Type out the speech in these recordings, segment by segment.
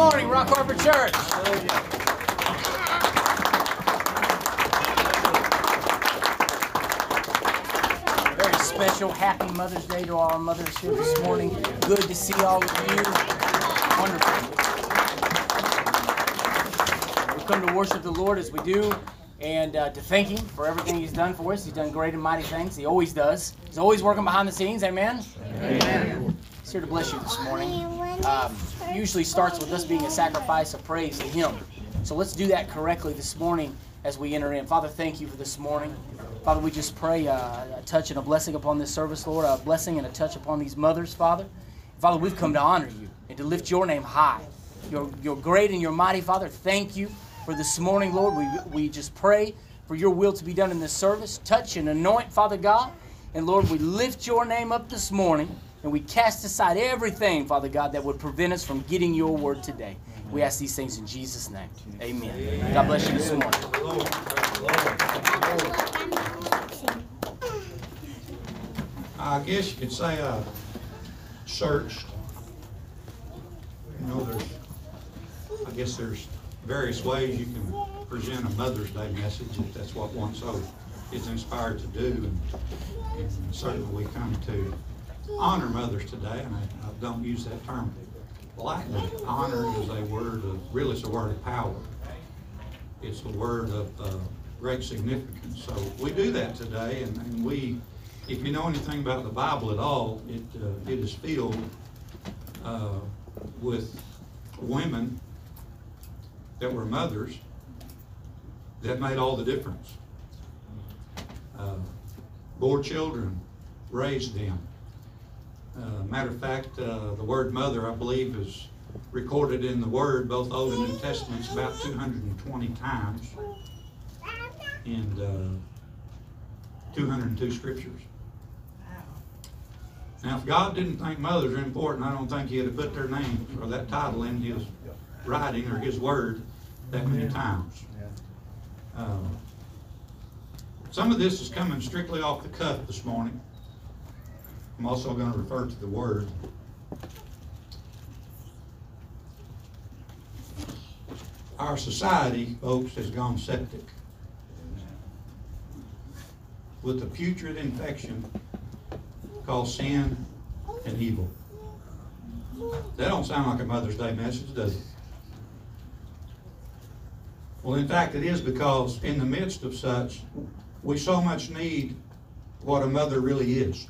morning, Rock Harbor Church. Very special. Happy Mother's Day to all our mothers here this morning. Good to see all of you. Wonderful. We come to worship the Lord as we do and uh, to thank Him for everything He's done for us. He's done great and mighty things. He always does. He's always working behind the scenes. Amen. Amen. He's here to bless you this morning. Um, usually starts with us being a sacrifice of praise to Him. So let's do that correctly this morning as we enter in. Father, thank you for this morning. Father, we just pray uh, a touch and a blessing upon this service, Lord, a blessing and a touch upon these mothers, Father. Father, we've come to honor you and to lift your name high. You're, you're great and you're mighty, Father. Thank you for this morning, Lord. We, we just pray for your will to be done in this service. Touch and anoint, Father God. And Lord, we lift your name up this morning and we cast aside everything, Father God, that would prevent us from getting your word today. We ask these things in Jesus' name. Amen. Amen. God bless you this morning. I guess you could say I searched. You know, there's, I guess there's various ways you can present a Mother's Day message if that's what one so is inspired to do. And, and certainly we come to honor mothers today, and I, I don't use that term lightly. Honor is a word of, really it's a word of power. It's a word of uh, great significance. So we do that today, and, and we, if you know anything about the Bible at all, it, uh, it is filled uh, with women that were mothers that made all the difference. Uh, bore children, raised them. Uh, matter of fact, uh, the word mother, I believe, is recorded in the Word, both Old and New Testaments, about 220 times in uh, 202 scriptures. Now, if God didn't think mothers are important, I don't think He'd have put their name or that title in His writing or His Word that many times. Uh, some of this is coming strictly off the cuff this morning. I'm also going to refer to the Word. Our society, folks, has gone septic. With a putrid infection called sin and evil. That don't sound like a Mother's Day message, does it? Well, in fact, it is because in the midst of such, we so much need what a mother really is.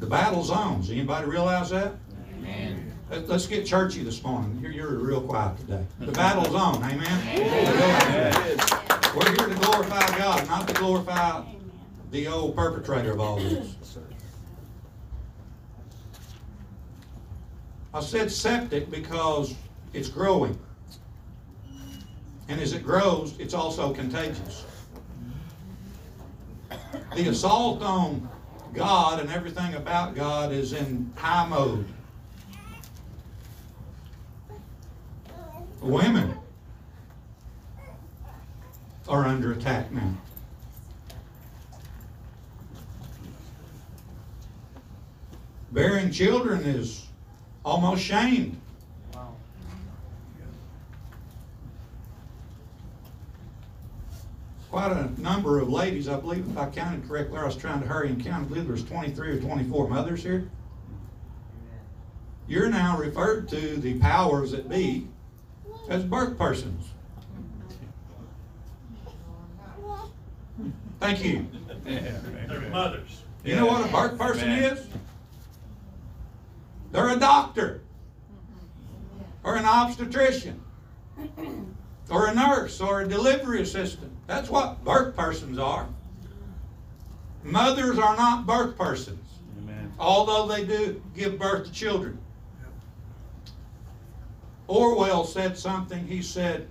The battle's on. Does anybody realize that? Amen. Let's get churchy this morning. You're, you're real quiet today. The battle's on. Amen? Amen. We're here to glorify God, not to glorify the old perpetrator of all this. I said septic because it's growing. And as it grows, it's also contagious. The assault on God and everything about God is in high mode. Women are under attack now. Bearing children is almost shamed. Quite a number of ladies, I believe, if I counted correctly, I was trying to hurry and count, I believe there was 23 or 24 mothers here. You're now referred to the powers that be as birth persons. Thank you. They're mothers. You know what a birth person is? They're a doctor, or an obstetrician, or a nurse, or a delivery assistant. That's what birth persons are. Mothers are not birth persons, Amen. although they do give birth to children. Orwell said something. He said,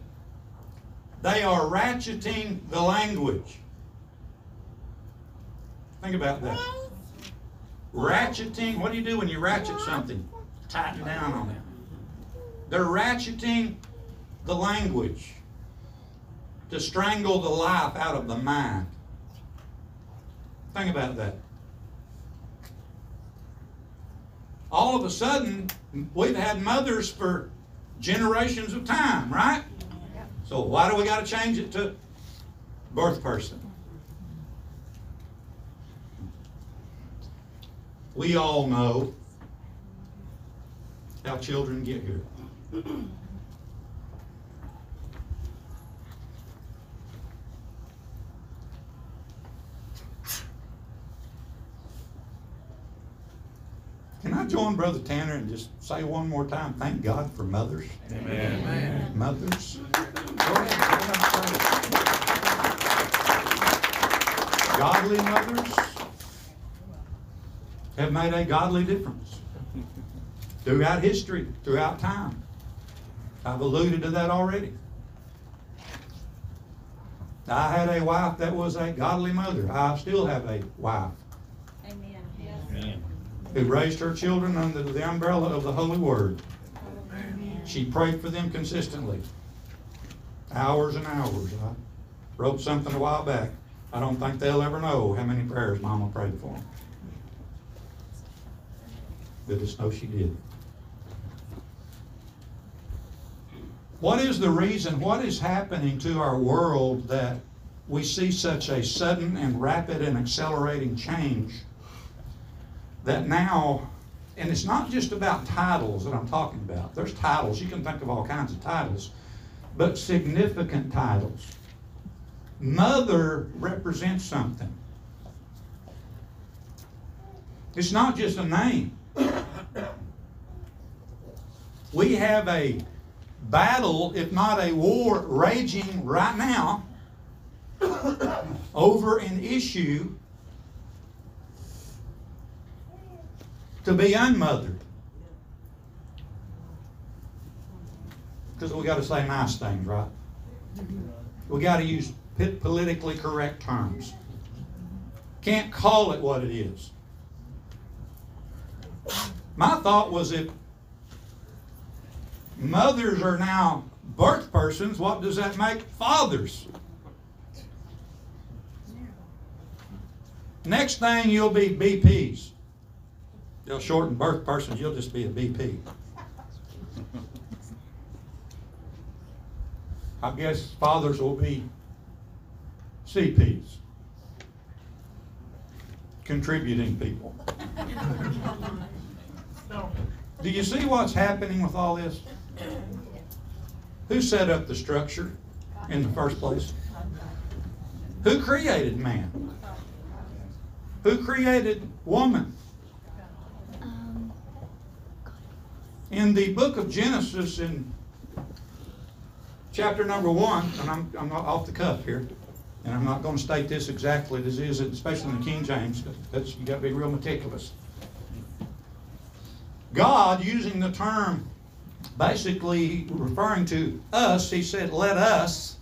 They are ratcheting the language. Think about that. Ratcheting, what do you do when you ratchet something? Tighten down on it. They're ratcheting the language to strangle the life out of the mind. Think about that. all of a sudden, we've had mothers for generations of time, right? So why do we gotta change it to birth person? We all know how children get here. Can I join Brother Tanner and just say one more time, thank God for mothers? Amen. Mothers. Go ahead, go ahead, say it. Godly mothers have made a godly difference throughout history, throughout time. I've alluded to that already. I had a wife that was a godly mother. I still have a wife Amen. Amen. Who raised her children under the umbrella of the Holy Word. She prayed for them consistently, hours and hours. I wrote something a while back. I don't think they'll ever know how many prayers Mama prayed for them. But just know she did. What is the reason? What is happening to our world that we see such a sudden and rapid and accelerating change? That now, and it's not just about titles that I'm talking about. There's titles, you can think of all kinds of titles, but significant titles. Mother represents something. It's not just a name. We have a battle, if not a war, raging right now over an issue to be unmothered. Because we got to say nice things, right? We got to use politically correct terms. Can't call it what it is. My thought was if mothers are now birth persons, what does that make fathers? Next thing, you'll be BPs. They'll shorten birth persons, you'll just be a BP. I guess fathers will be CPs. Contributing people. Do you see what's happening with all this? Who set up the structure in the first place? Who created man? Who created woman? In the book of Genesis, in chapter number one, and I'm, I'm off the cuff here, and I'm not going to state this exactly as is, especially in the King James. That's you got to be real meticulous. God, using the term, basically referring to us, He said, "Let us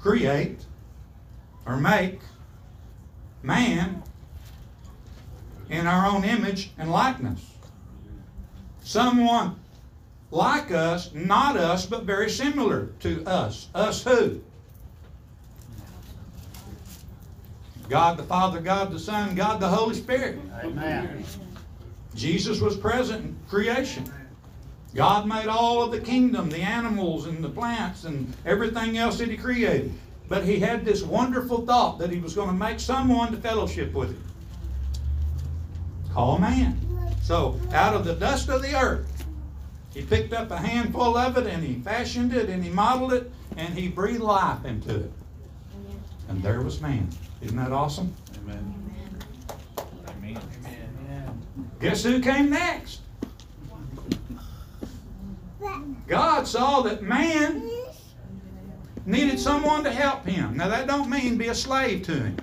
create or make man in our own image and likeness. Someone like us, not us, but very similar to us. Us who? God the Father, God the Son, God the Holy Spirit. Amen. Jesus was present in creation. God made all of the kingdom, the animals and the plants and everything else that He created. But He had this wonderful thought that He was going to make someone to fellowship with Him. Call man. So, out of the dust of the earth, He picked up a handful of it and He fashioned it and He modeled it and He breathed life into it. And there was man. Isn't that awesome? Amen. Amen. Guess who came next? God saw that man needed someone to help him. Now that don't mean be a slave to him.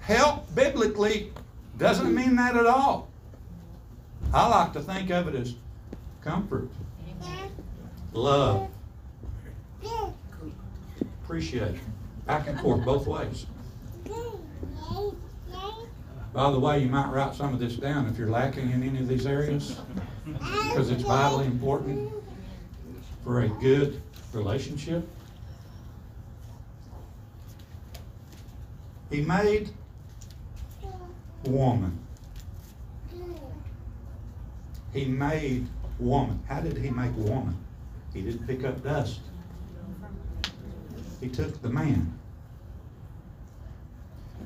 Help biblically doesn't mean that at all. I like to think of it as comfort, love, appreciation, back and forth both ways. By the way, you might write some of this down if you're lacking in any of these areas, because it's vitally important for a good relationship. He made woman. He made woman. How did he make woman? He didn't pick up dust. He took the man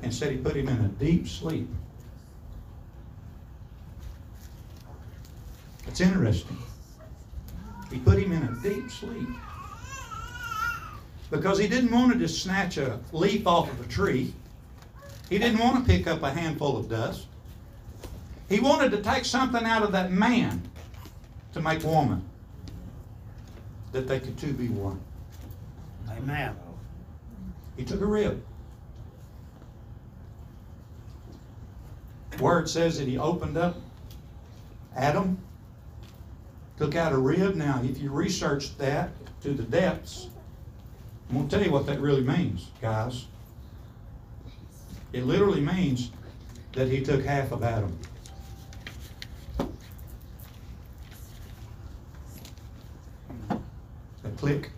and said he put him in a deep sleep. It's interesting. He put him in a deep sleep because he didn't want to just snatch a leaf off of a tree. He didn't want to pick up a handful of dust. He wanted to take something out of that man to make woman, that they could two be one. Amen. He took a rib. Word says that he opened up Adam, took out a rib. Now, if you research that to the depths, I'm going to tell you what that really means, guys. It literally means that he took half of Adam. A click.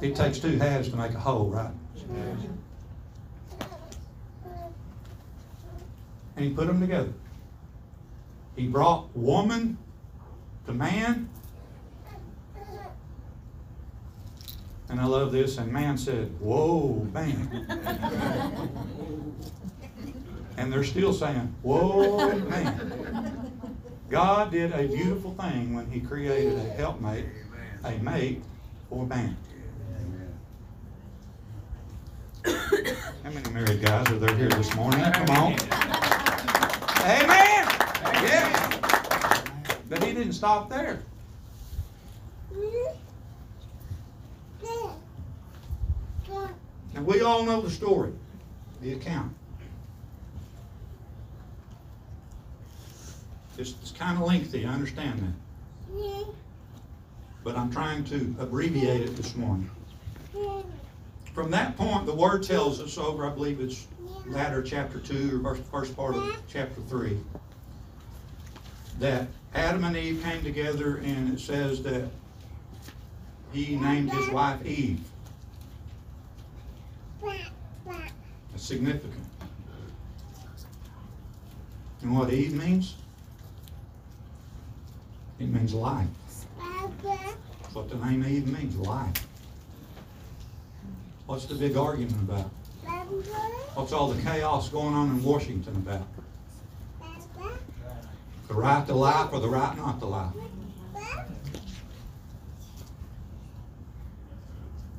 It takes two halves to make a whole, right? And he put them together. He brought woman to man. And I love this. And man said, Whoa, man. and they're still saying, Whoa, man. God did a beautiful thing when he created a helpmate, a mate for man. How many married guys are there here this morning? Come on. Amen. Yeah. But he didn't stop there. And we all know the story, the account. It's, it's kind of lengthy, I understand that. But I'm trying to abbreviate it this morning. From that point, the word tells us over, I believe it's latter chapter two or first, first part of chapter three, that Adam and Eve came together and it says that he named his wife Eve. That's significant. And what Eve means? It means life. That's what the name Eve means, life. What's the big argument about? What's all the chaos going on in Washington about? The right to life or the right not to life? We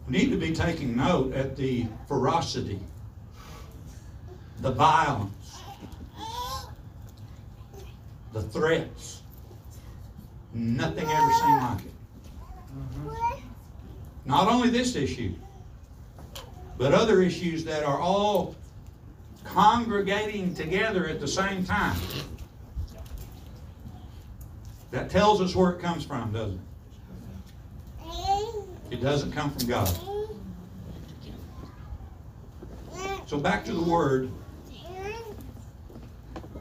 need to be taking note at the ferocity, the violence, the threats. Nothing ever seemed like it. Not only this issue, but other issues that are all congregating together at the same time. That tells us where it comes from, doesn't it? It doesn't come from God. So back to the word.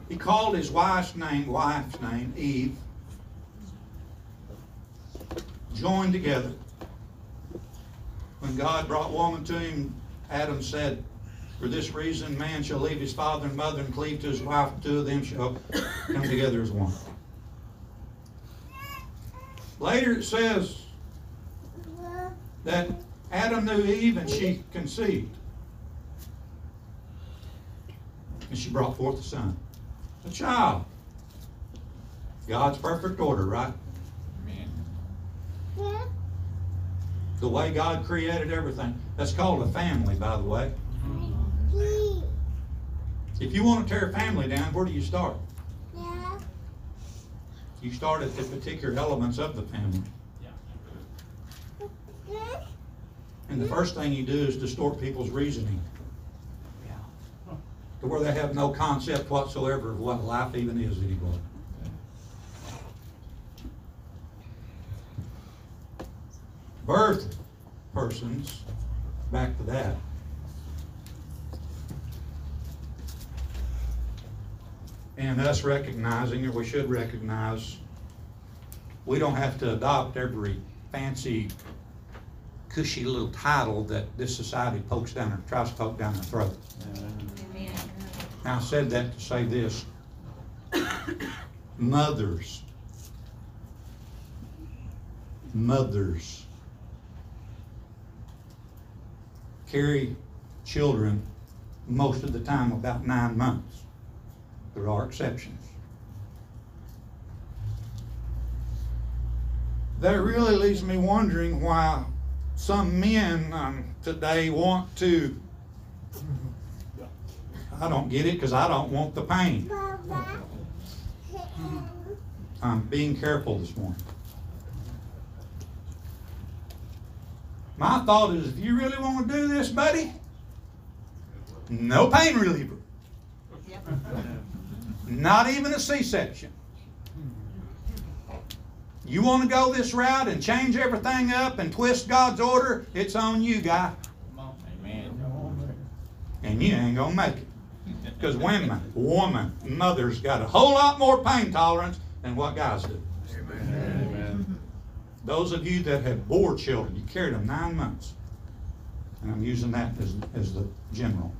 He called his wife's name, wife's name, Eve. Joined together. When God brought woman to him, Adam said, For this reason, man shall leave his father and mother and cleave to his wife, two of them shall come together as one. Later it says that Adam knew Eve and she conceived. And she brought forth a son, a child. God's perfect order, right? Amen. The way God created everything. That's called a family, by the way. If you want to tear a family down, where do you start? You start at the particular elements of the family. And the first thing you do is distort people's reasoning to where they have no concept whatsoever of what life even is anymore. Birth persons, back to that. And us recognizing, or we should recognize, we don't have to adopt every fancy, cushy little title that this society pokes down or tries to poke down our throat. Now, I said that to say this. Mothers. Mothers. Carry children most of the time about nine months. There are exceptions. That really leaves me wondering why some men um, today want to. I don't get it because I don't want the pain. I'm being careful this morning. My thought is if you really want to do this, buddy, no pain reliever. Not even a C section. You want to go this route and change everything up and twist God's order, it's on you, guy. Amen. And you ain't going to make it. Because women, woman, mothers got a whole lot more pain tolerance than what guys do. Amen. Those of you that have bore children, you carried them nine months. And I'm using that as, as the general.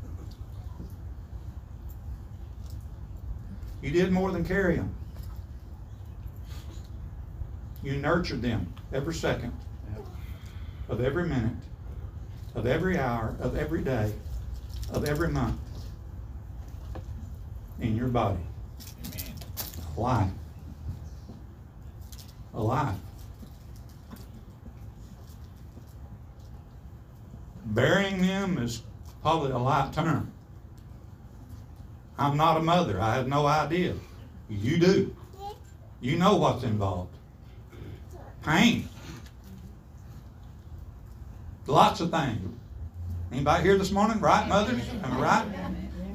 You did more than carry them. You nurtured them every second of every minute, of every hour, of every day, of every month in your body. Alive. Alive. Burying them is probably a light term. I'm not a mother. I have no idea. You do. You know what's involved. Pain. Lots of things. Anybody here this morning? Right, mothers? Am I right?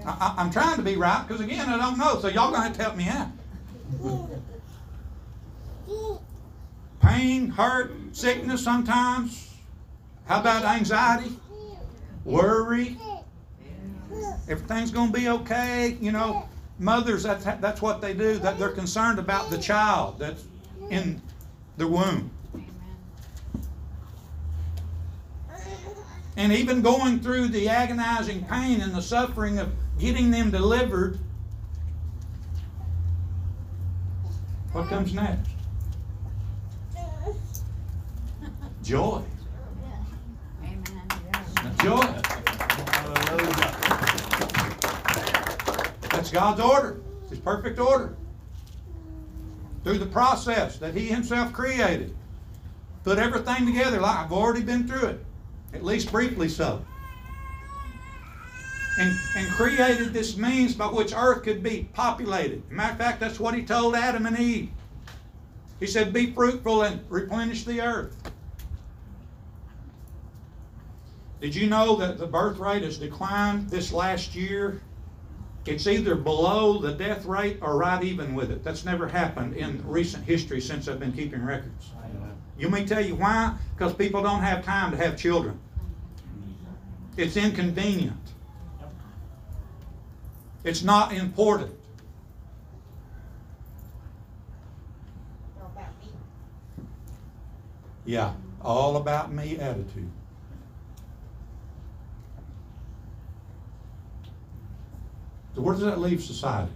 I, I'm trying to be right because again, I don't know. So y'all gonna have to help me out. Pain, hurt, sickness sometimes. How about anxiety? Worry. Everything's gonna be okay. You know, mothers, that's, that's what they do. That they're concerned about the child that's in the womb. And even going through the agonizing pain and the suffering of getting them delivered, what comes next? Joy. Joy. That's God's order. His perfect order. Through the process that He Himself created. Put everything together like I've already been through it. At least briefly so. And, and created this means by which earth could be populated. Matter of fact, that's what he told Adam and Eve. He said, Be fruitful and replenish the earth. Did you know that the birth rate has declined this last year? It's either below the death rate or right even with it. That's never happened in recent history since I've been keeping records. You may tell you why? Because people don't have time to have children. It's inconvenient. It's not important. Yeah, all about me attitude. So where does that leave society?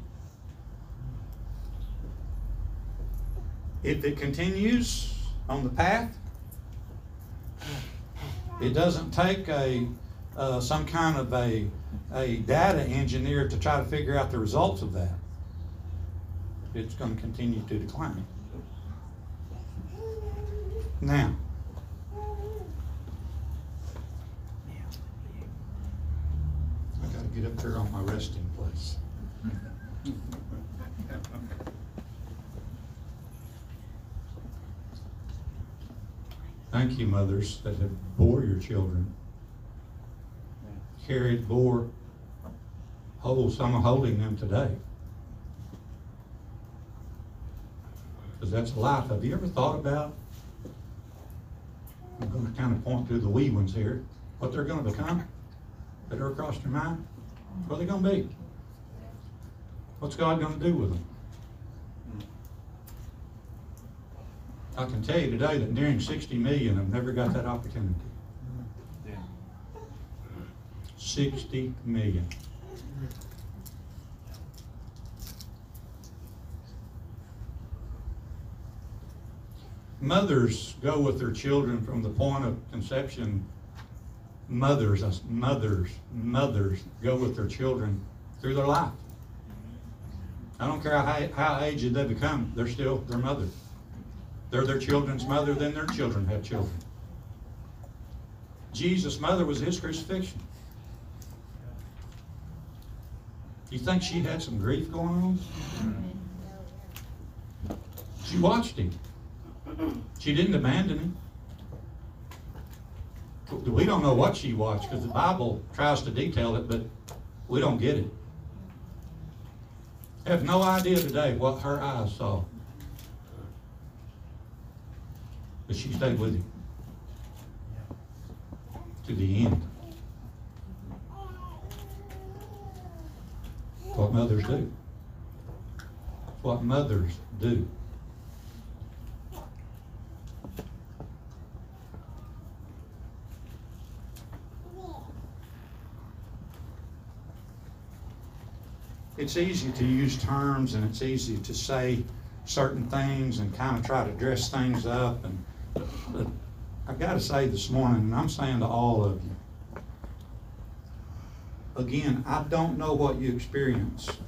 If it continues on the path, it doesn't take a uh, some kind of a a data engineer to try to figure out the results of that. It's going to continue to decline. Now, I got to get up there on my resting Thank you, mothers that have bore your children. Carried, bore, hold, some are holding them today. Because that's life. Have you ever thought about? I'm going to kind of point to the wee ones here. What they're going to become? That are across your mind? What are they going to be? What's God going to do with them? I can tell you today that nearing 60 million have never got that opportunity. Yeah. 60 million. Mothers go with their children from the point of conception. Mothers, mothers, mothers go with their children through their life. I don't care how, how aged they become, they're still their mother. They're their children's mother, then their children have children. Jesus' mother was his crucifixion. You think she had some grief going on? She watched him. She didn't abandon him. We don't know what she watched because the Bible tries to detail it, but we don't get it. Have no idea today what her eyes saw. But she stayed with him to the end. What mothers do. What mothers do. It's easy to use terms and it's easy to say certain things and kind of try to dress things up and but I gotta say this morning, and I'm saying to all of you, again, I don't know what you experience.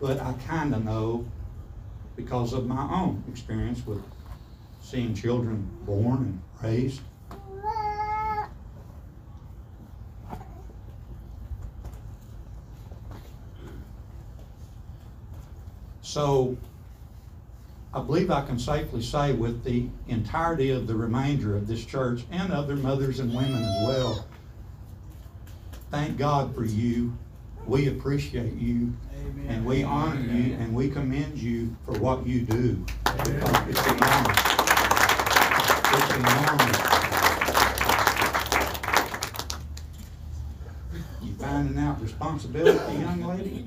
But I kinda know because of my own experience with seeing children born and raised. So I believe I can safely say with the entirety of the remainder of this church and other mothers and women as well, thank God for you. We appreciate you and we honor you and we commend you for what you do. It's enormous. It's enormous. You finding out responsibility, young lady?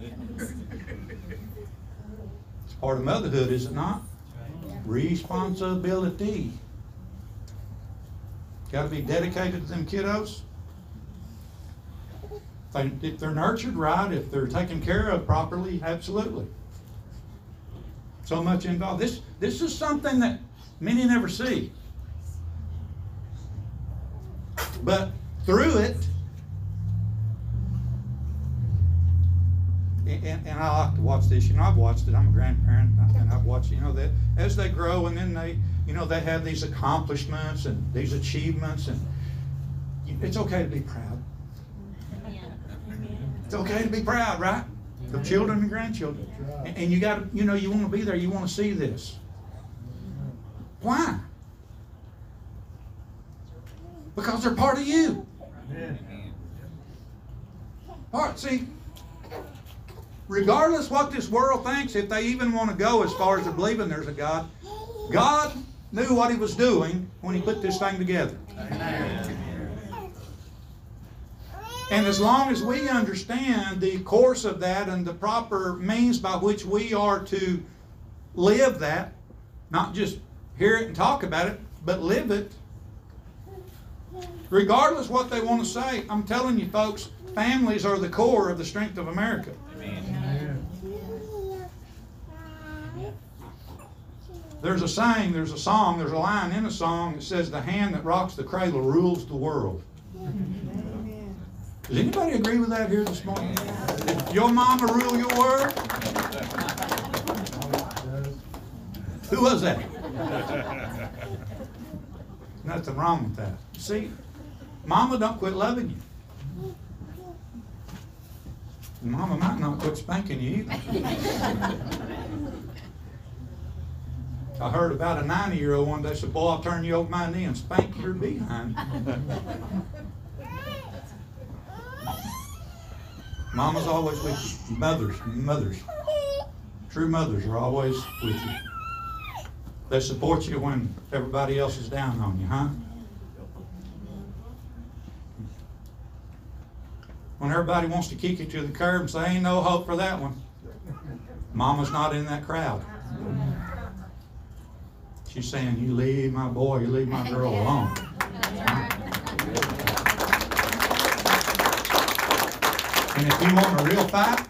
Part of motherhood, is it not? Responsibility. Got to be dedicated to them kiddos. If they're nurtured right, if they're taken care of properly, absolutely. So much involved. This, this is something that many never see. But through it, and, and, and I like to watch this. You know, I've watched it. I'm a grandparent, and I've watched. You know that as they grow, and then they, you know, they have these accomplishments and these achievements, and it's okay to be proud. It's okay to be proud, right? Of children and grandchildren, and, and you got you know, you want to be there. You want to see this. Why? Because they're part of you. Part. See, regardless what this world thinks, if they even want to go as far as believing there's a God, God knew what He was doing when He put this thing together. And as long as we understand the course of that and the proper means by which we are to live that, not just hear it and talk about it, but live it, regardless what they want to say, I'm telling you folks, families are the core of the strength of America. There's a saying, there's a song, there's a line in a song that says, The hand that rocks the cradle rules the world. Does anybody agree with that here this morning? Did your mama rule your world? Who was that? Nothing wrong with that. See, mama don't quit loving you. Mama might not quit spanking you either. I heard about a 90 year old one day said, Boy, I'll turn you over my knee and spank your behind. Mama's always with you. Mothers, mothers. True mothers are always with you. They support you when everybody else is down on you, huh? When everybody wants to kick you to the curb and say, ain't no hope for that one. Mama's not in that crowd. She's saying, you leave my boy, you leave my girl alone. And if you want a real fight,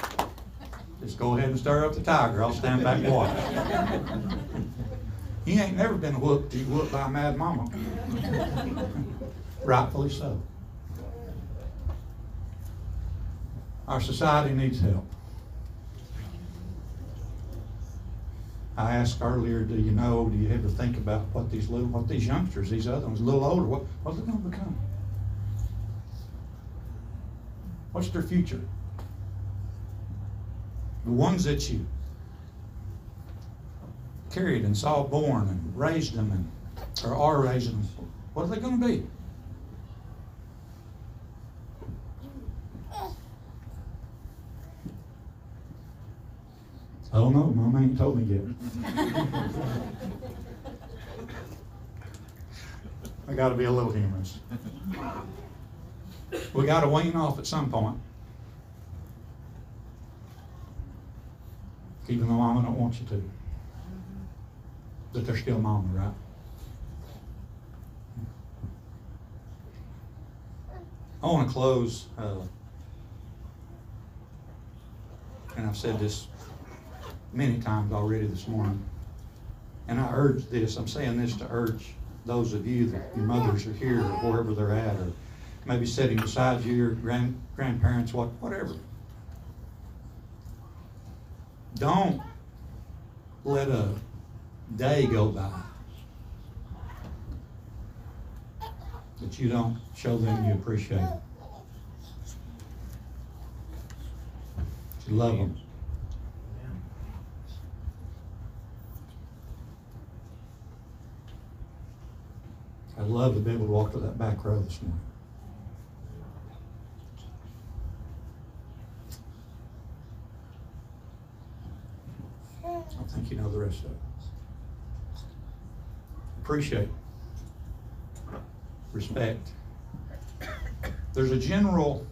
just go ahead and stir up the tiger. I'll stand back and watch. he ain't never been whooped, He whooped by a mad mama. Rightfully so. Our society needs help. I asked earlier, do you know, do you ever think about what these little, what these youngsters, these other ones, a little older, what, what are they gonna become? What's their future? The ones that you carried and saw born and raised them and, or are raising them, what are they gonna be? Don't know, Mom ain't told me yet. I gotta be a little humorous. We gotta wean off at some point. Even though mama don't want you to. But they're still mama, right? I wanna close, uh, and I've said this many times already this morning. And I urge this, I'm saying this to urge those of you that your mothers are here or wherever they're at, or maybe sitting beside you, your grand, grandparents, what, whatever. Don't let a day go by that you don't show them you appreciate it. You love them. I'd love to be able to walk to that back row this morning. I think you know the rest of it. Appreciate. Respect. There's a general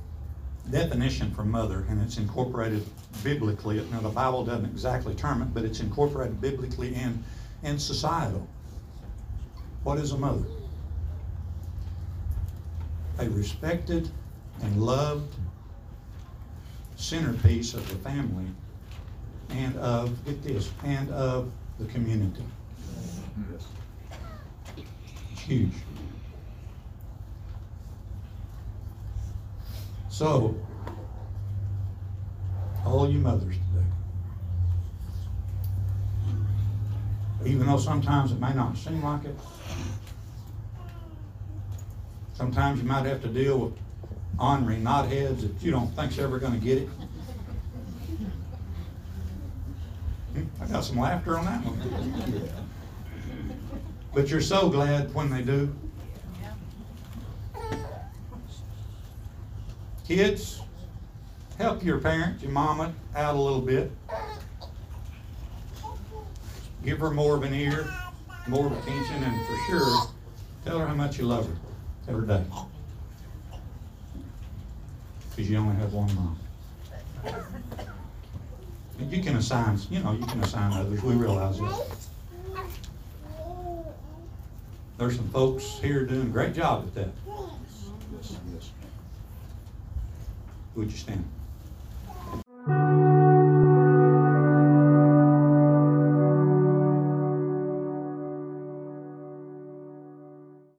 definition for mother, and it's incorporated biblically. Now, the Bible doesn't exactly term it, but it's incorporated biblically and, and societal. What is a mother? A respected and loved centerpiece of the family and of, get this, and of the community. It's huge. So, all you mothers today, even though sometimes it may not seem like it, Sometimes you might have to deal with ornery knotheads that you don't think's ever gonna get it. Hmm, I got some laughter on that one. But you're so glad when they do. Kids, help your parents, your mama, out a little bit. Give her more of an ear, more of attention, and for sure, tell her how much you love her every day. Because you only have one mom. And you can assign, you know, you can assign others, we realize that. There's some folks here doing a great job at that. Yes. Yes, yes. Would you stand?